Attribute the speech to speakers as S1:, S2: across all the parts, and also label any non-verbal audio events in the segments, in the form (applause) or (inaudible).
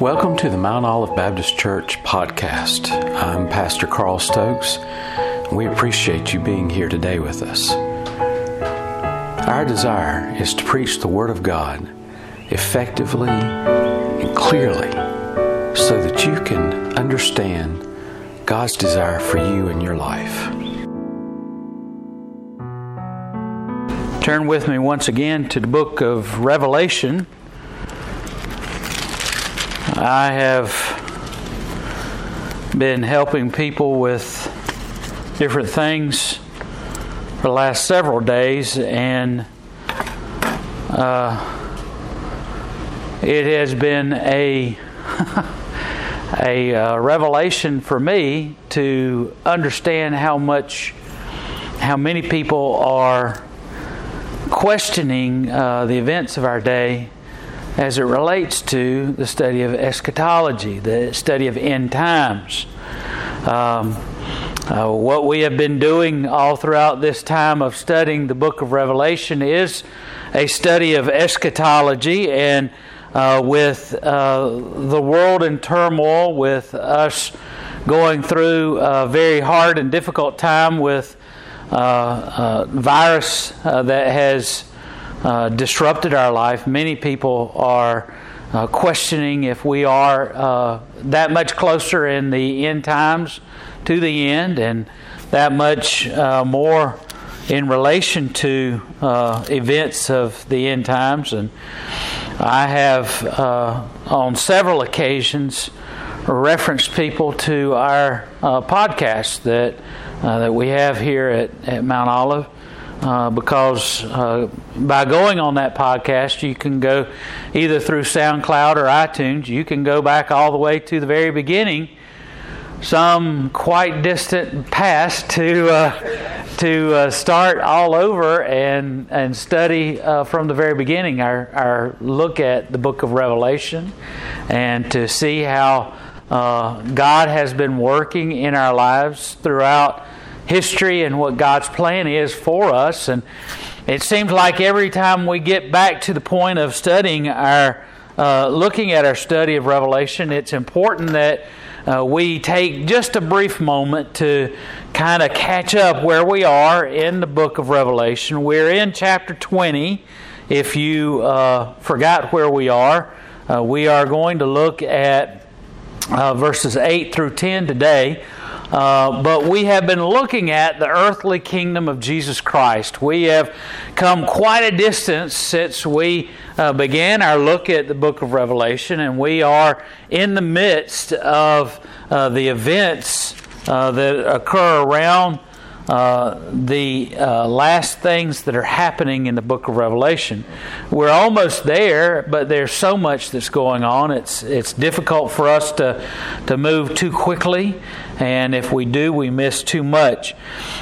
S1: Welcome to the Mount Olive Baptist Church podcast. I'm Pastor Carl Stokes. We appreciate you being here today with us. Our desire is to preach the Word of God effectively and clearly so that you can understand God's desire for you in your life.
S2: Turn with me once again to the book of Revelation. I have been helping people with different things for the last several days, and uh, it has been a (laughs) a uh, revelation for me to understand how much, how many people are questioning uh, the events of our day as it relates to the study of eschatology, the study of end times. Um, uh, what we have been doing all throughout this time of studying the book of Revelation is a study of eschatology and uh, with uh, the world in turmoil, with us going through a very hard and difficult time with uh, uh virus uh, that has uh, disrupted our life. Many people are uh, questioning if we are uh, that much closer in the end times to the end and that much uh, more in relation to uh, events of the end times. And I have, on several occasions, referenced people to our podcast that, that we have here at, at Mount Olive uh, because uh, by going on that podcast, you can go either through SoundCloud or iTunes. You can go back all the way to the very beginning, some quite distant past, to uh, to uh, start all over and and study uh, from the very beginning. Our our look at the Book of Revelation, and to see how God has been working in our lives throughout history and what God's plan is for us. And it seems like every time we get back to the point of studying our, uh, looking at our study of Revelation, it's important that uh, we take just a brief moment to kind of catch up where we are in the book of Revelation. We're in chapter 20. If you uh, forgot where we are, uh, we are going to look at uh, verses 8 through 10 today. Uh, but we have been looking at the earthly kingdom of Jesus Christ. We have come quite a distance since we uh, began our look at the book of Revelation, and we are in the midst of uh, the events uh, that occur around uh, the uh, last things that are happening in the book of Revelation. We're almost there, but there's so much that's going on. It's it's difficult for us to to move too quickly, and if we do, we miss too much.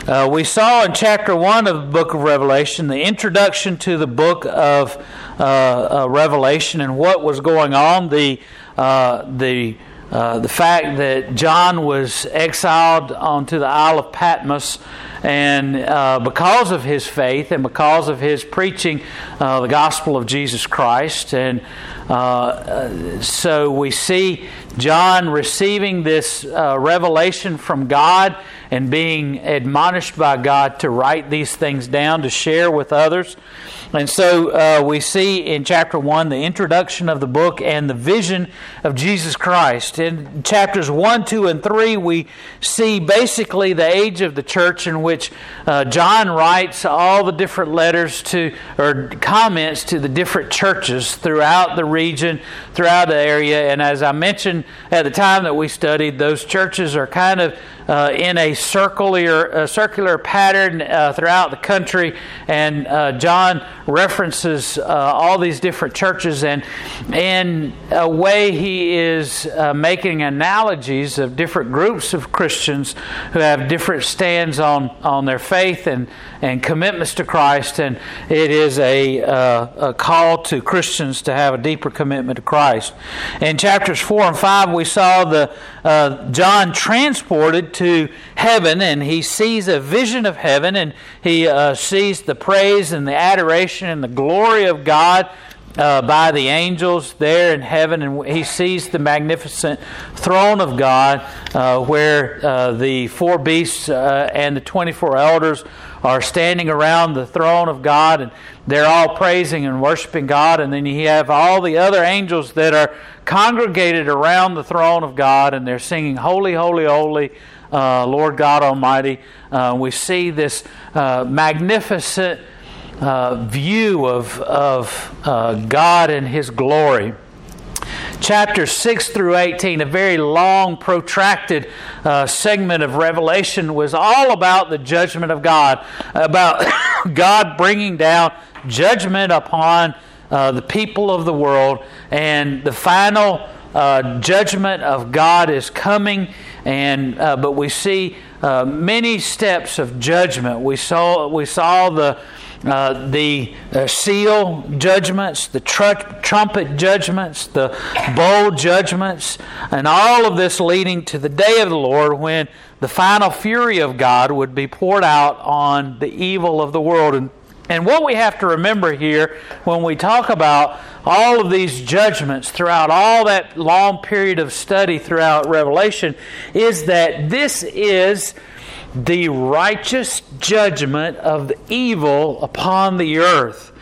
S2: Uh, we saw in chapter one of the book of Revelation the introduction to the book of uh, uh, Revelation and what was going on. The the uh, the fact that John was exiled onto the Isle of Patmos, and uh, because of his faith and because of his preaching uh, the gospel of Jesus Christ, and uh, so we see John receiving this uh, revelation from God and being admonished by God to write these things down to share with others. And so uh, we see in chapter 1 the introduction of the book and the vision of Jesus Christ. In chapters 1, 2, and 3, we see basically the age of the church in which uh, John writes all the different letters to, or comments to the different churches throughout the region, throughout the area. And as I mentioned at the time that we studied, those churches are kind of uh, in a circular, circular pattern uh, throughout the country. And uh, John references uh, all these different churches, and in a way, he is uh, making analogies of different groups of Christians who have different stands on, on their faith and, and commitments to Christ. And it is a, uh, a call to Christians to have a deeper commitment to Christ. In chapters 4 and 5, we saw the John transported to heaven and he sees a vision of heaven and he uh, sees the praise and the adoration and the glory of God uh, by the angels there in heaven, and he sees the magnificent throne of God, uh, where uh, the four beasts uh, and the 24 elders are standing around the throne of God, and they're all praising and worshiping God. And then you have all the other angels that are congregated around the throne of God, and they're singing, Holy, Holy, Holy. Uh, Lord God Almighty, uh, we see this magnificent uh, view of, of uh, God and His glory. Chapter 6 through 18, a very long, protracted uh, segment of Revelation, was all about the judgment of God, about (coughs) God bringing down judgment upon uh, the people of the world, and the final uh, judgment of God is coming. And uh, but we see many steps of judgment. We saw we saw the uh, the uh, seal judgments, the tr- trumpet judgments, the bowl judgments, and all of this leading to the day of the Lord when the final fury of God would be poured out on the evil of the world. And, and what we have to remember here when we talk about all of these judgments throughout all that long period of study throughout Revelation is that this is the righteous judgment of the evil upon the earth.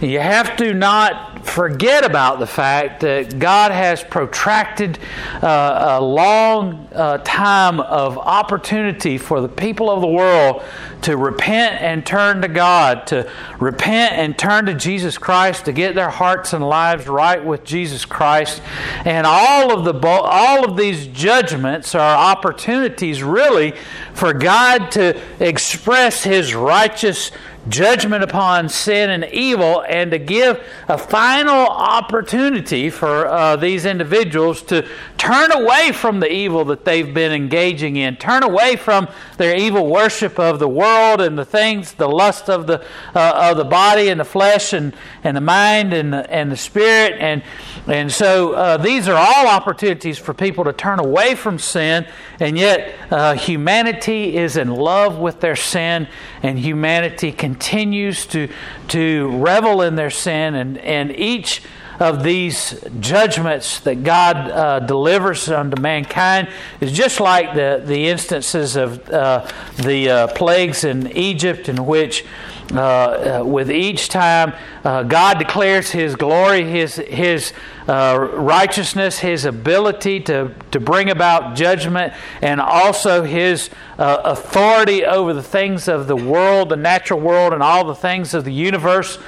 S2: You have to not forget about the fact that God has protracted uh, a long uh, time of opportunity for the people of the world to repent and turn to God, to repent and turn to Jesus Christ, to get their hearts and lives right with Jesus Christ. And all of the all of these judgments are opportunities really for God to express his righteous judgment upon sin and evil and to give a final opportunity for uh, these individuals to turn away from the evil that they've been engaging in, turn away from their evil worship of the world and the things, the lust of the, uh, of the body and the flesh and, and the mind and the, and the spirit. And, and so uh, these are all opportunities for people to turn away from sin, and yet uh, humanity is in love with their sin, and humanity continues to, to revel in their sin, and, and each of these judgments that God uh, delivers unto mankind is just like the, the instances of uh, the uh, plagues in Egypt, in which uh, uh, with each time uh, God declares His glory, His, His righteousness, His ability to, to bring about judgment, and also His authority over the things of the world, the natural world, and all the things of the universe.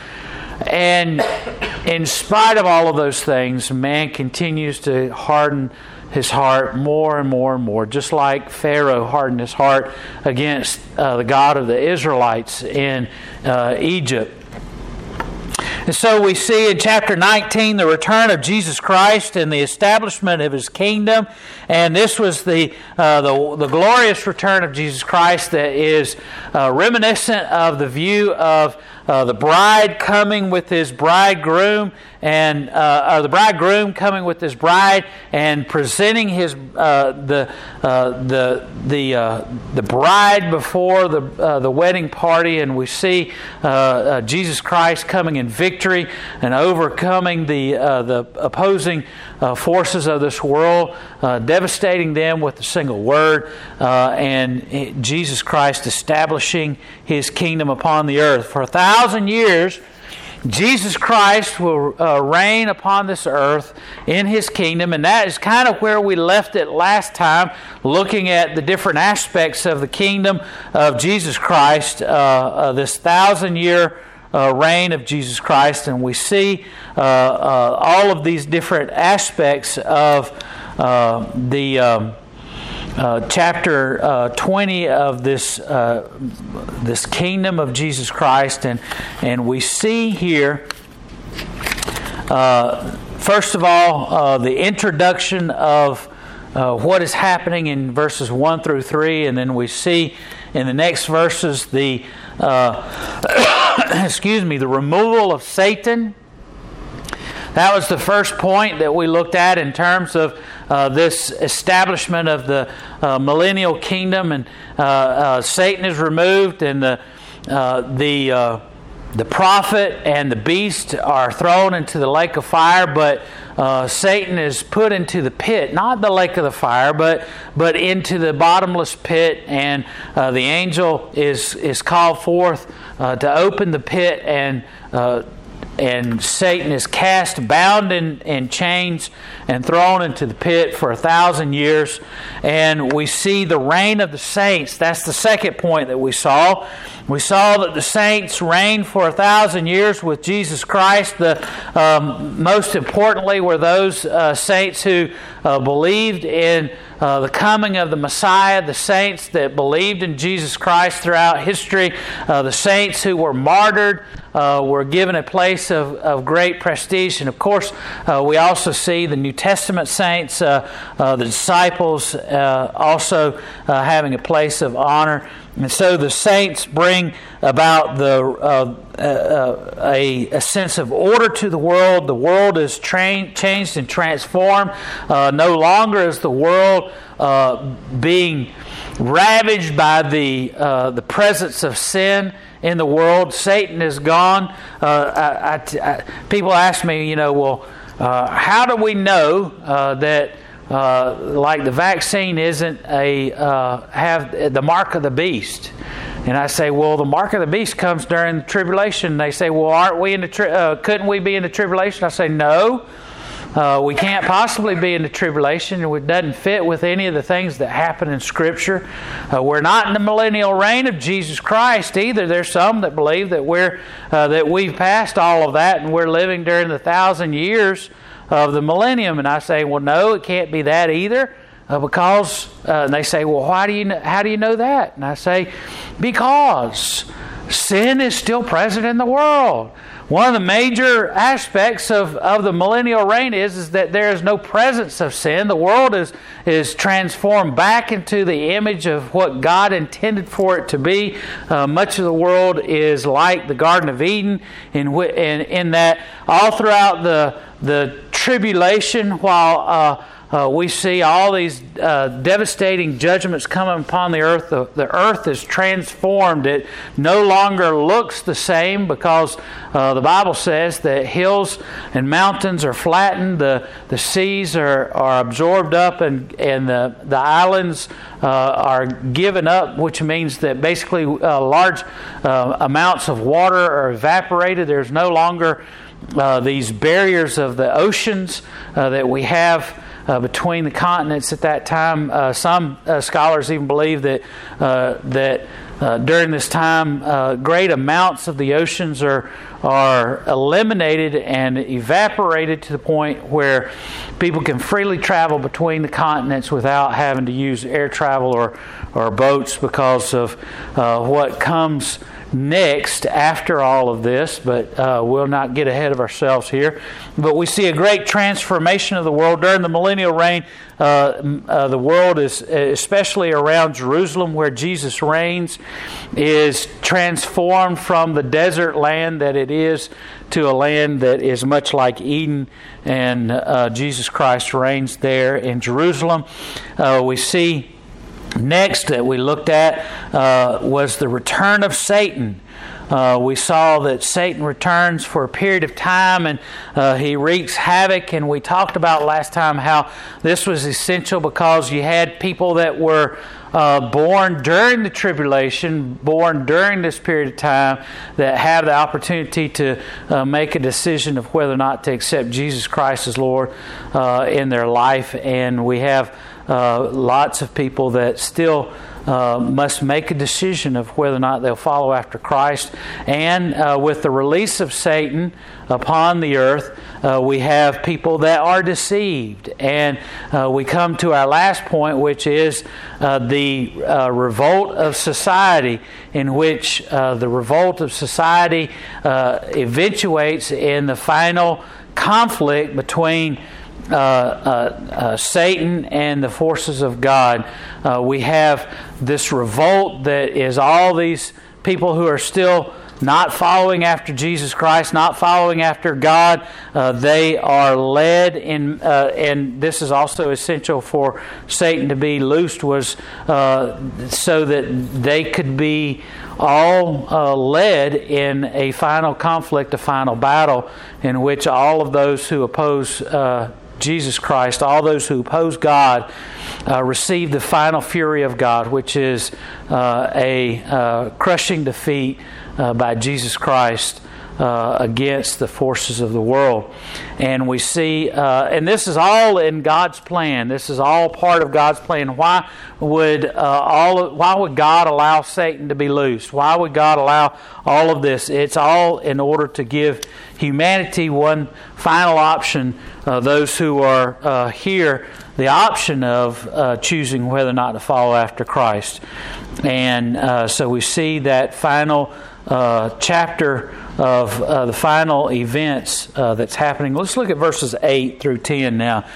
S2: And in spite of all of those things, man continues to harden his heart more and more and more, just like Pharaoh hardened his heart against uh, the God of the Israelites in uh, Egypt. And so we see in chapter 19 the return of Jesus Christ and the establishment of his kingdom. And this was the, uh, the, the, glorious return of Jesus Christ that is uh, reminiscent of the view of uh, the bride coming with his bridegroom and uh, the bridegroom coming with his bride and presenting his uh, the uh, the the uh, the bride before the the wedding party, and we see Jesus Christ coming in victory and overcoming the the opposing forces of this world, devastating them with a single word, and Jesus Christ establishing His kingdom upon the earth for a thousand years. Jesus Christ will uh, reign upon this earth in his kingdom, and that is kind of where we left it last time, looking at the different aspects of the kingdom of Jesus Christ, uh, uh, this thousand year uh, reign of Jesus Christ, and we see uh, uh, all of these different aspects of the. Um, uh, chapter uh, 20 of this uh, this kingdom of Jesus Christ, and and we see here. Uh, first of all, uh, the introduction of uh, what is happening in verses 1 through 3, and then we see in the next verses the (coughs) excuse me the removal of Satan that was the first point that we looked at in terms of uh, this establishment of the uh, millennial kingdom, and uh, uh Satan is removed, and the uh, the the prophet and the beast are thrown into the lake of fire, but uh, Satan is put into the pit, not the lake of the fire, but but into the bottomless pit, and uh, the angel is is called forth uh, to open the pit and and Satan is cast bound in, in chains and thrown into the pit for a thousand years. And we see the reign of the saints. That's the second point that we saw. We saw that the saints reigned for a thousand years with Jesus Christ. The, um, most importantly, were those uh, saints who uh, believed in uh, the coming of the Messiah, the saints that believed in Jesus Christ throughout history, uh, the saints who were martyred, uh, were given a place of, of great prestige. And of course, uh, we also see the New Testament saints, uh, uh the disciples, uh, also uh, having a place of honor. And so the saints bring about the a, a, sense of order to the world. The world is tra- changed and transformed. no longer is the world being ravaged by the the presence of sin in the world. Satan is gone. Uh, I, I, I, people ask me, you know, well, uh, how do we know uh, that, uh, like the vaccine isn't a uh, have the mark of the beast? And I say, well, the mark of the beast comes during the tribulation. They say, well, aren't we in the tri- uh, couldn't we be in the tribulation? I say, no. Uh, we can't possibly be in the tribulation. It doesn't fit with any of the things that happen in Scripture. Uh, we're not in the millennial reign of Jesus Christ either. There's some that believe that we're uh, that we've passed all of that and we're living during the thousand years of the millennium. And I say, well, no, it can't be that either. Uh, because uh, they say, well, why do you know, how do you know that? And I say, because sin is still present in the world. One of the major aspects of, of the millennial reign is, is that there is no presence of sin. The world is, is transformed back into the image of what God intended for it to be. Uh, much of the world is like the Garden of Eden, in, in, in that all throughout the, the tribulation, while uh, uh, we see all these uh, devastating judgments coming upon the earth. The, the, earth is transformed. It no longer looks the same because uh, the Bible says that hills and mountains are flattened, the, the seas are, are absorbed up, and, and the, the islands uh, are given up, which means that basically uh, large uh, amounts of water are evaporated. There's no longer these barriers of the oceans that we have uh, between the continents at that time. Uh, some uh, scholars even believe that uh, that uh, during this time, great amounts of the oceans are are eliminated and evaporated to the point where people can freely travel between the continents without having to use air travel or or boats because of what comes next after all of this, but uh, we'll not get ahead of ourselves here. But we see a great transformation of the world during the millennial reign. Uh, uh, the world is, especially around Jerusalem, where Jesus reigns, is transformed from the desert land that it is to a land that is much like Eden, and uh, Jesus Christ reigns there in Jerusalem. Uh, we see Next, that we looked at uh, was the return of Satan. Uh, we saw that Satan returns for a period of time and uh, he wreaks havoc. And we talked about last time how this was essential because you had people that were uh, born during the tribulation, born during this period of time, that have the opportunity to uh, make a decision of whether or not to accept Jesus Christ as Lord uh, in their life. And we have uh, lots of people that still uh, must make a decision of whether or not they'll follow after Christ. And uh, with the release of Satan upon the earth, uh, we have people that are deceived. And uh, we come to our last point, which is the revolt of society, in which the revolt of society eventuates in the final conflict between uh, uh, uh, Satan and the forces of God. Uh, we have this revolt that is all these people who are still not following after Jesus Christ, not following after God. Uh, they are led in, uh, and this is also essential for Satan to be loosed, was uh, so that they could be all uh, led in a final conflict, a final battle, in which all of those who oppose Jesus Christ, all those who oppose God, uh, receive the final fury of God, which is uh, a uh, crushing defeat uh, by Jesus Christ. Uh, against the forces of the world. And we see, uh, and this is all in God's plan. This is all part of God's plan. Why would uh, all? Why would God allow Satan to be loosed? Why would God allow all of this? It's all in order to give humanity one final option. Uh, those who are uh, here, the option of uh, choosing whether or not to follow after Christ. And so we see that final uh, chapter of uh, the final events uh, that's happening. Let's look at verses 8 through 10 now.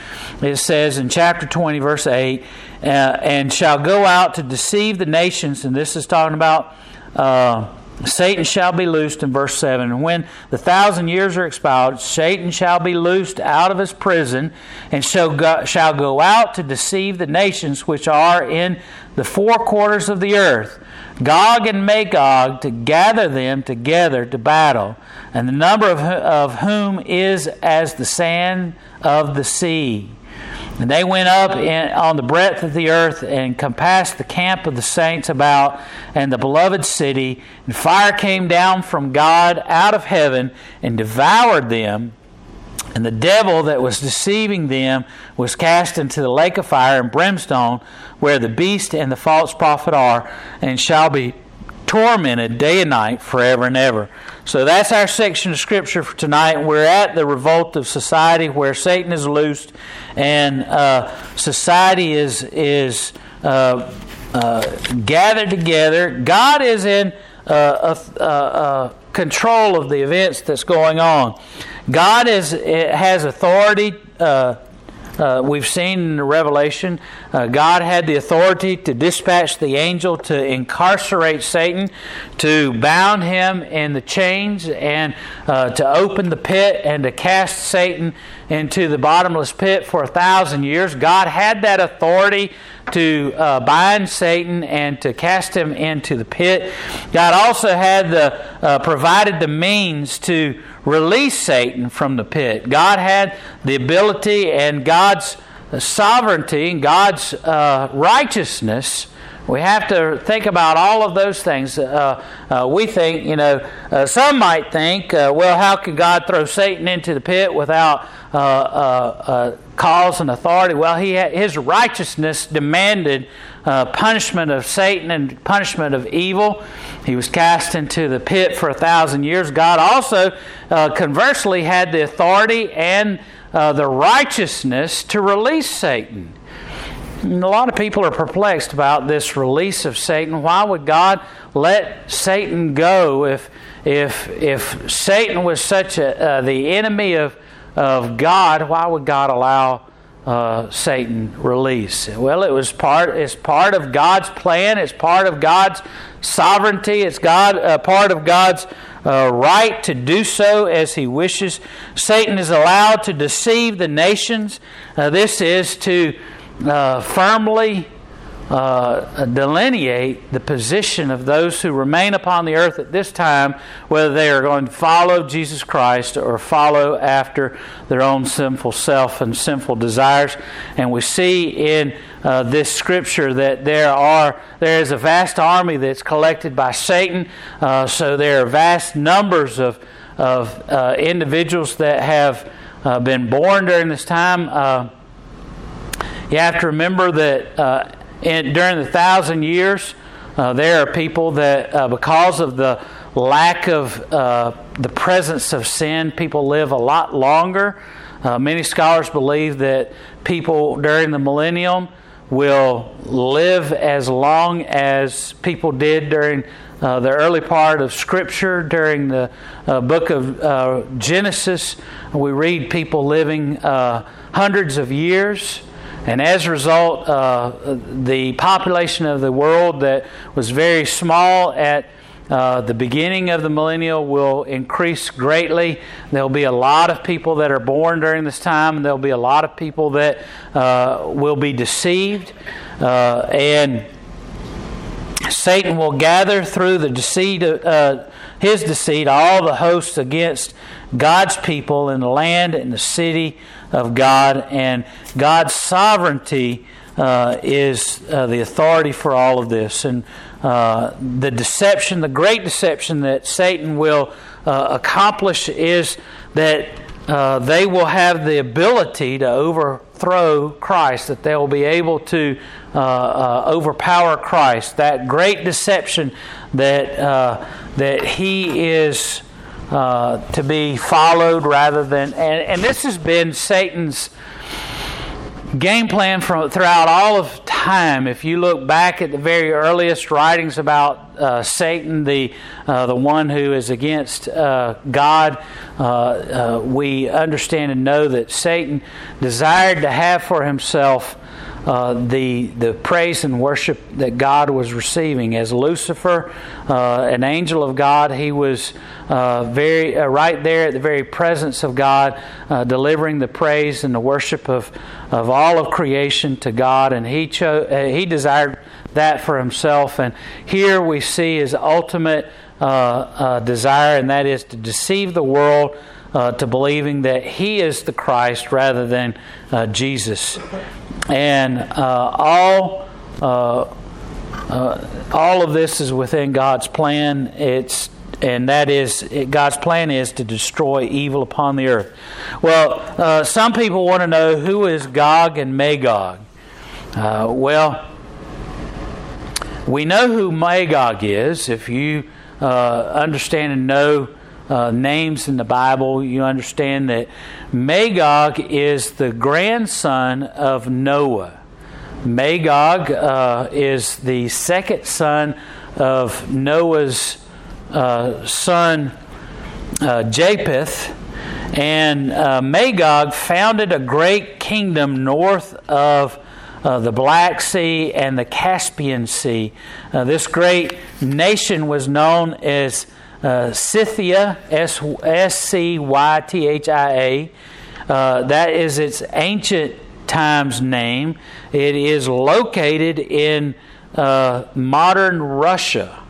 S2: It says in chapter 20, verse 8, uh, and shall go out to deceive the nations, and this is talking about. Uh, Satan shall be loosed in verse 7. And when the thousand years are expired, Satan shall be loosed out of his prison and shall go, shall go out to deceive the nations which are in the four quarters of the earth Gog and Magog to gather them together to battle, and the number of, of whom is as the sand of the sea. And they went up in, on the breadth of the earth and compassed the camp of the saints about and the beloved city. And fire came down from God out of heaven and devoured them. And the devil that was deceiving them was cast into the lake of fire and brimstone, where the beast and the false prophet are, and shall be tormented day and night forever and ever. So that's our section of scripture for tonight. We're at the revolt of society where Satan is loosed and uh, society is is uh, uh, gathered together. God is in uh, uh, control of the events that's going on. God is has authority. Uh, uh, we've seen in the Revelation, uh, God had the authority to dispatch the angel to incarcerate Satan, to bound him in the chains, and uh, to open the pit and to cast Satan into the bottomless pit for a thousand years. God had that authority to uh, bind Satan and to cast him into the pit. God also had the uh, provided the means to release Satan from the pit. God had the ability and God's sovereignty and God's uh, righteousness. We have to think about all of those things. Uh, uh, we think, you know, uh, some might think, uh, well, how could God throw Satan into the pit without uh, uh, cause and authority? Well, he had, his righteousness demanded punishment of Satan and punishment of evil. He was cast into the pit for a thousand years. God also, conversely, had the authority and the righteousness to release Satan. A lot of people are perplexed about this release of Satan. Why would God let Satan go if, if, if Satan was such a, uh, the enemy of, of God? Why would God allow uh, Satan release? Well, it was part. It's part of God's plan. It's part of God's sovereignty. It's God uh, part of God's uh, right to do so as He wishes. Satan is allowed to deceive the nations. Uh, this is to uh, firmly uh, delineate the position of those who remain upon the earth at this time, whether they are going to follow Jesus Christ or follow after their own sinful self and sinful desires. And we see in uh, this scripture that there are there is a vast army that's collected by Satan. Uh, so there are vast numbers of of uh, individuals that have uh, been born during this time. Uh, you have to remember that in, during the thousand years, uh, there are people that, uh, because of the lack of uh, the presence of sin, people live a lot longer. Uh, many scholars believe that people during the millennium will live as long as people did during uh, the early part of Scripture, during the uh, book of Genesis. We read people living hundreds of years. And as a result, uh, the population of the world that was very small at Uh, the beginning of the millennial will increase greatly. There'll be a lot of people that are born during this time, and there'll be a lot of people that uh, will be deceived. Uh, and Satan will gather through the deceit, uh, his deceit, all the hosts against God's people in the land and the city of God, and God's sovereignty uh, is uh, the authority for all of this. And uh, the deception, the great deception that Satan will uh, accomplish is that uh, they will have the ability to overthrow Christ, that they will be able to uh, overpower Christ. That great deception that, that he is. To be followed rather than and, and this has been Satan's game plan from throughout all of time. If you look back at the very earliest writings about uh, Satan, the uh, the one who is against uh, God, uh, uh, we understand and know that Satan desired to have for himself uh, the the praise and worship that God was receiving. As Lucifer, uh, an angel of God, he was uh, very uh, right there at the very presence of God, uh, delivering the praise and the worship of of all of creation to God, and he chose he desired that for himself. And here we see his ultimate desire, and that is to deceive the world. Uh, to believing that he is the Christ rather than uh, Jesus and uh, all uh, uh, all of this is within God's plan. It's and that is it, God's plan is to destroy evil upon the earth. Well, uh, some people want to know who is Gog and Magog. Uh, well, we know who Magog is. If you uh, understand and know names in the Bible, you understand that Magog is the grandson of Noah. Magog uh, is the second son of Noah's uh, son uh, Japheth. And uh, Magog founded a great kingdom north of uh, the Black Sea and the Caspian Sea. Uh, this great nation was known as uh, Scythia, S C Y T H I A. Uh, that is its ancient times name. It is located in uh, modern Russia.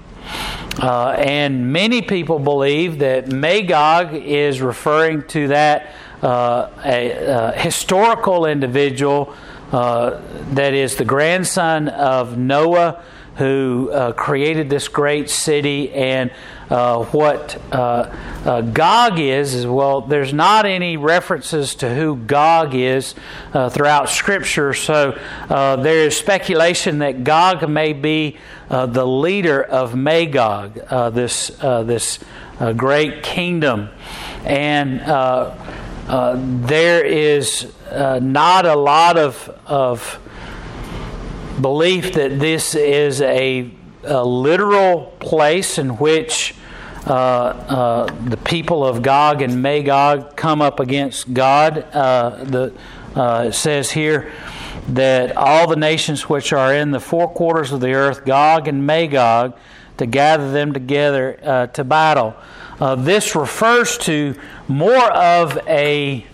S2: Uh, and many people believe that Magog is referring to that uh, a, a, historical individual uh, that is the grandson of Noah who uh, created this great city and uh, what uh, uh, Gog is, is well, there's not any references to who Gog is uh, throughout Scripture, so uh, there is speculation that Gog may be the leader of Magog, this this great kingdom, and there is not a lot of of belief that this is a, a literal place in which uh, uh, the people of Gog and Magog come up against God. Uh, the, uh, it says here that all the nations which are in the four quarters of the earth, Gog and Magog, to gather them together uh, to battle. Uh, this refers to more of a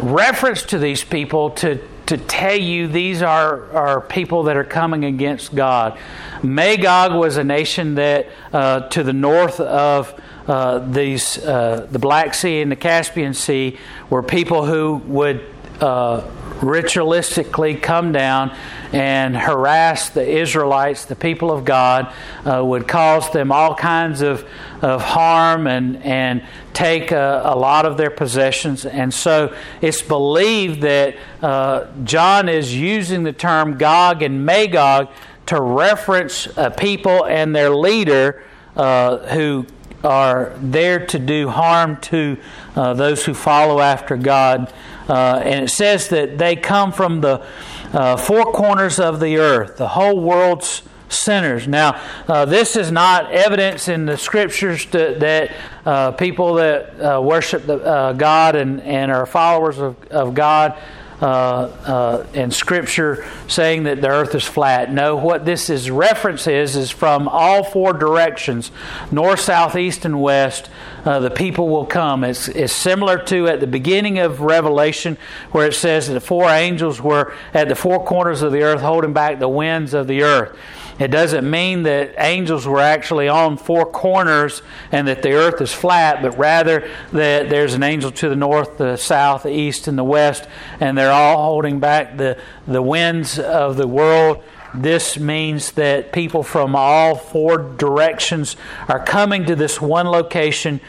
S2: reference to these people to to tell you these are, are people that are coming against God. Magog was a nation that uh, to the north of uh, these uh, the Black Sea and the Caspian Sea were people who would uh, ritualistically come down and harass the Israelites, the people of God, uh, would cause them all kinds of, of harm and, and take a, a lot of their possessions. And so it's believed that uh, John is using the term Gog and Magog to reference a people and their leader uh, who are there to do harm to uh, those who follow after God. Uh, and it says that they come from the uh, four corners of the earth, the whole world's sinners. Now, uh, this is not evidence in the scriptures to, that uh, people that uh, worship the, God and, and are followers of, of God uh, uh, in Scripture saying that the earth is flat. No, what this is reference is is from all four directions north, south, east, and west. Uh, the people will come. It's, it's similar to at the beginning of Revelation, where it says that the four angels were at the four corners of the earth holding back the winds of the earth. It doesn't mean that angels were actually on four corners and that the earth is flat, but rather that there's an angel to the north, the south, the east, and the west, and they're all holding back the, the winds of the world. This means that people from all four directions are coming to this one location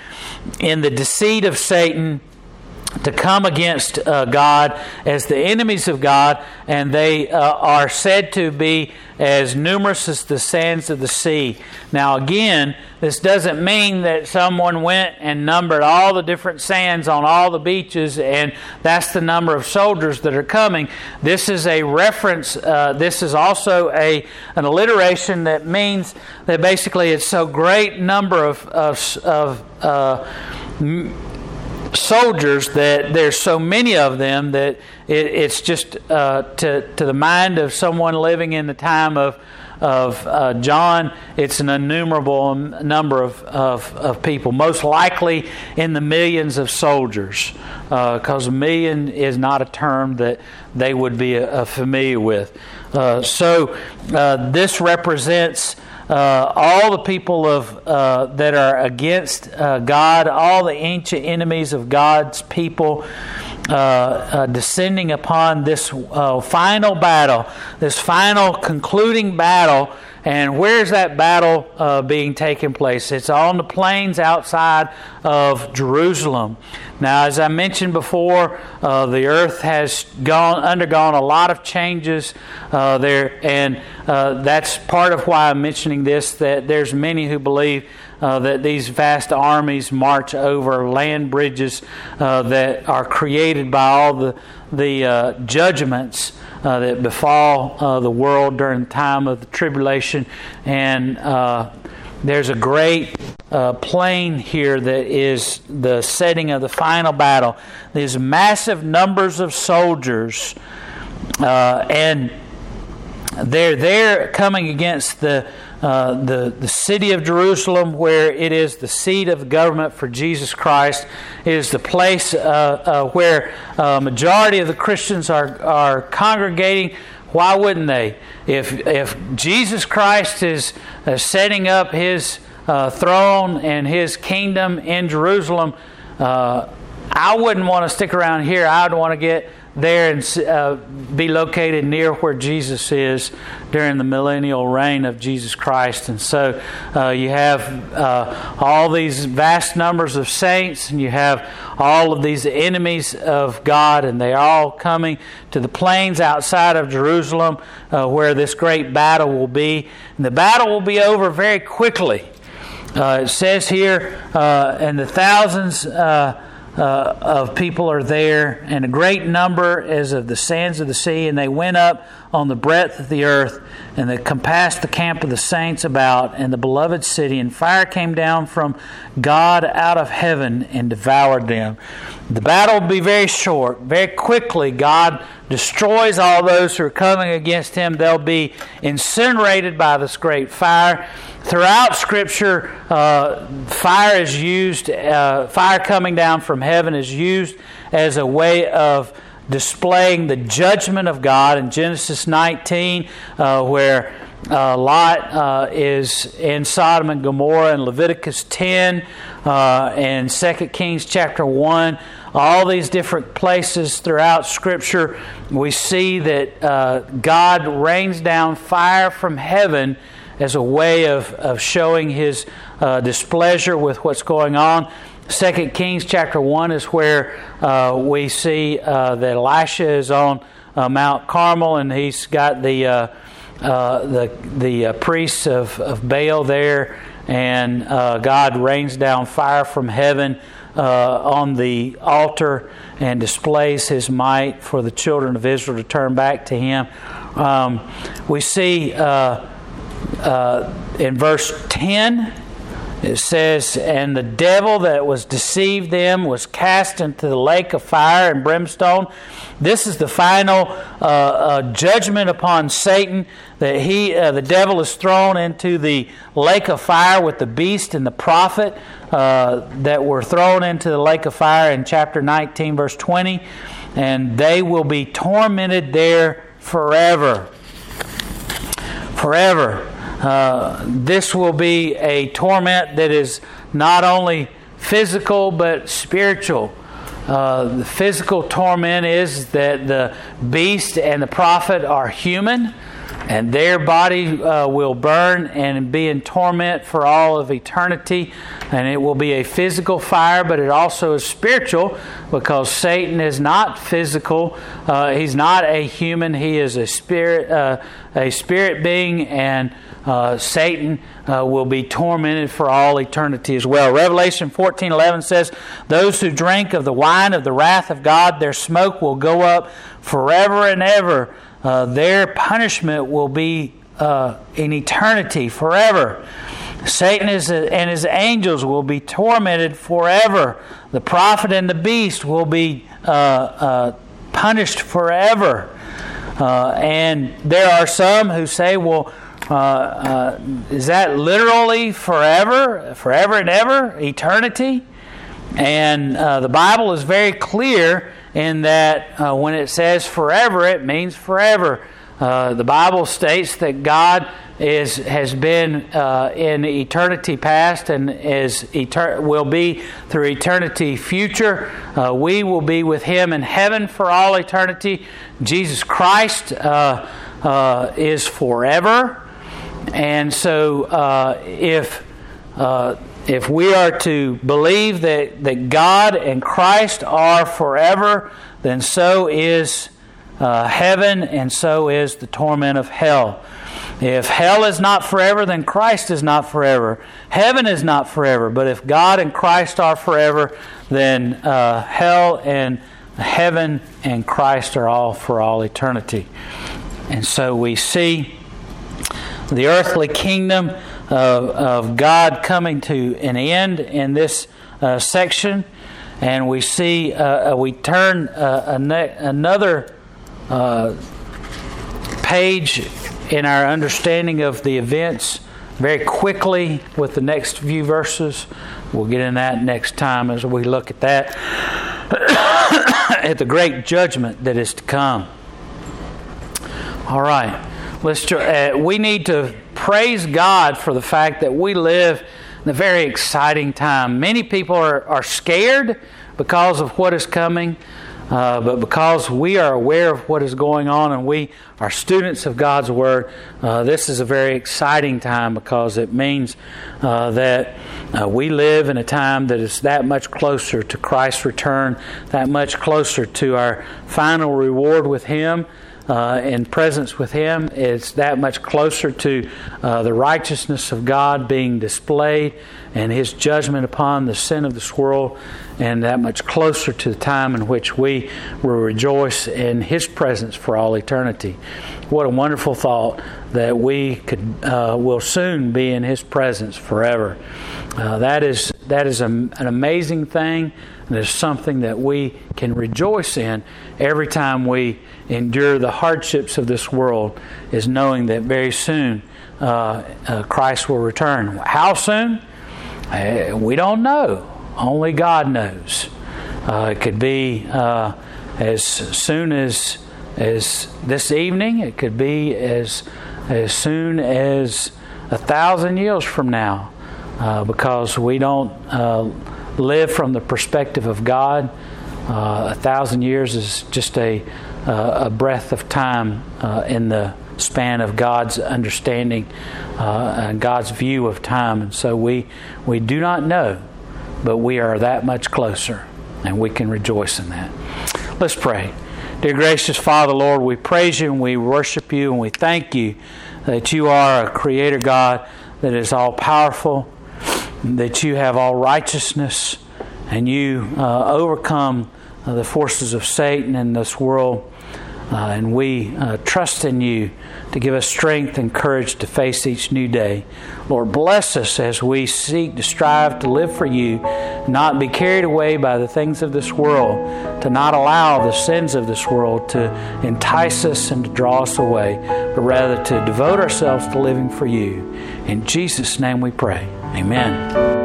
S2: in the deceit of Satan to come against uh, God as the enemies of God, and they uh, are said to be as numerous as the sands of the sea. Now, again, this doesn't mean that someone went and numbered all the different sands on all the beaches, and that's the number of soldiers that are coming. This is a reference. Uh, this is also a an alliteration that means that basically it's so great number of of, of uh, soldiers that there's so many of them that it, it's just uh, to, to the mind of someone living in the time of, of uh, John, it's an innumerable number of, of, of, people, most likely in the millions of soldiers, because uh, million is not a term that they would be uh, familiar with. Uh, so uh, this represents uh, all the people of uh, that are against uh, God, all the ancient enemies of God's people, uh, uh, descending upon this uh, final battle, this final concluding battle. And where's that battle being taken place? It's on the plains outside of Jerusalem. Now, as I mentioned before, uh, the earth has gone undergone a lot of changes uh, there, and uh, that's part of why I'm mentioning this. That there's many who believe uh, that these vast armies march over land bridges uh, that are created by all the the uh, judgments. that befall the world during the time of the tribulation, and there's a great uh, plain here that is the setting of the final battle. These massive numbers of soldiers, uh, and they're there coming against the, uh, the, the city of Jerusalem, where it is the seat of government for Jesus Christ. Is the place uh, uh, where a majority of the Christians are, are congregating why wouldn't they? If, if Jesus Christ is uh, setting up his uh, throne and his kingdom in Jerusalem, uh, I wouldn't want to stick around here. I'd want to get there and uh, be located near where Jesus is during the millennial reign of Jesus Christ. And so uh, you have uh, all these vast numbers of saints, and you have all of these enemies of God, and they are all coming to the plains outside of Jerusalem uh, where this great battle will be. And the battle will be over very quickly. Uh, it says here, uh, and the thousands uh, of people are there, and a great number as of the sands of the sea, and they went up on the breadth of the earth, and they compassed the camp of the saints about, and the beloved city, and fire came down from God out of heaven and devoured them. The battle will be very short. Very quickly, God destroys all those who are coming against him. They'll be incinerated by this great fire. Throughout Scripture, uh, fire is used, uh, fire coming down from heaven is used as a way of displaying the judgment of God in Genesis 19, uh, where uh, Lot uh, is in Sodom and Gomorrah, in Leviticus 10, uh, and 2 Kings chapter 1. All these different places throughout Scripture, we see that uh, God rains down fire from heaven as a way of, of showing his uh, displeasure with what's going on. Second Kings chapter one is where uh, we see uh, that Elisha is on uh, Mount Carmel and he's got the uh, uh, the the priests of, of Baal there, and God rains down fire from heaven on the altar and displays His might for the children of Israel to turn back to Him. Um, we see uh, in verse 10, it says, And the devil that was deceived them was cast into the lake of fire and brimstone. This is the final uh, uh, judgment upon Satan that he, uh, the devil, is thrown into the lake of fire with the beast and the prophet uh, that were thrown into the lake of fire in chapter 19, verse 20. And they will be tormented there forever. Forever. Uh, this will be a torment that is not only physical but spiritual. Uh, the physical torment is that the beast and the prophet are human, and their body uh, will burn and be in torment for all of eternity. And it will be a physical fire, but it also is spiritual because Satan is not physical. Uh, he's not a human. He is a spirit, uh, a spirit being, and uh, Satan uh, will be tormented for all eternity as well. Revelation 14:11 says, "Those who drink of the wine of the wrath of God, their smoke will go up forever and ever. Uh, their punishment will be uh, in eternity, forever." Satan is, and his angels will be tormented forever. The prophet and the beast will be uh, uh, punished forever. and there are some who say, well, uh, uh, is that literally forever, forever and ever, eternity? And uh, the Bible is very clear in that uh, when it says forever, it means forever. Uh, the Bible states that God is has been uh, in eternity past and is etern- will be through eternity future. we will be with Him in heaven for all eternity. Jesus Christ is forever. And so, uh, if uh, if we are to believe that, that God and Christ are forever, then so is uh, heaven and so is the torment of hell. If hell is not forever, then Christ is not forever. Heaven is not forever. But if God and Christ are forever, then uh, hell and heaven and Christ are all for all eternity. And so we see the earthly kingdom of, of God coming to an end in this uh, section. And we see, uh, uh we turn uh, another uh, page in our understanding of the events very quickly with the next few verses. We'll get in that next time as we look at that, (coughs) at the great judgment that is to come. All right. Let's, uh, we need to praise God for the fact that we live in a very exciting time. Many people are, are scared because of what is coming, uh, but because we are aware of what is going on and we are students of God's Word, uh, this is a very exciting time because it means uh, that uh, we live in a time that is that much closer to Christ's return, that much closer to our final reward with Him uh, in presence with Him is that much closer to uh, the righteousness of God being displayed and His judgment upon the sin of this world, and that much closer to the time in which we will rejoice in His presence for all eternity. What a wonderful thought that we could uh, will soon be in His presence forever. Uh, that is that is a, an amazing thing. And it's something that we can rejoice in every time we endure the hardships of this world, is knowing that very soon uh, uh, Christ will return. How soon? Uh, we don't know. Only God knows. Uh, it could be uh, as soon as as this evening. It could be as as soon as a thousand years from now, uh, because we don't live from the perspective of God. Uh, a thousand years is just a, uh, a breath of time uh, in the span of God's understanding uh, and God's view of time. And so we, we do not know, but we are that much closer, and we can rejoice in that. Let's pray. Dear gracious Father, Lord, we praise you and we worship you and we thank you that you are a creator God that is all powerful that you have all righteousness and you uh, overcome uh, the forces of Satan in this world Uh, and we uh, trust in you to give us strength and courage to face each new day. Lord, bless us as we seek to strive to live for you, not be carried away by the things of this world, to not allow the sins of this world to entice us and to draw us away, but rather to devote ourselves to living for you. In Jesus' name we pray. Amen.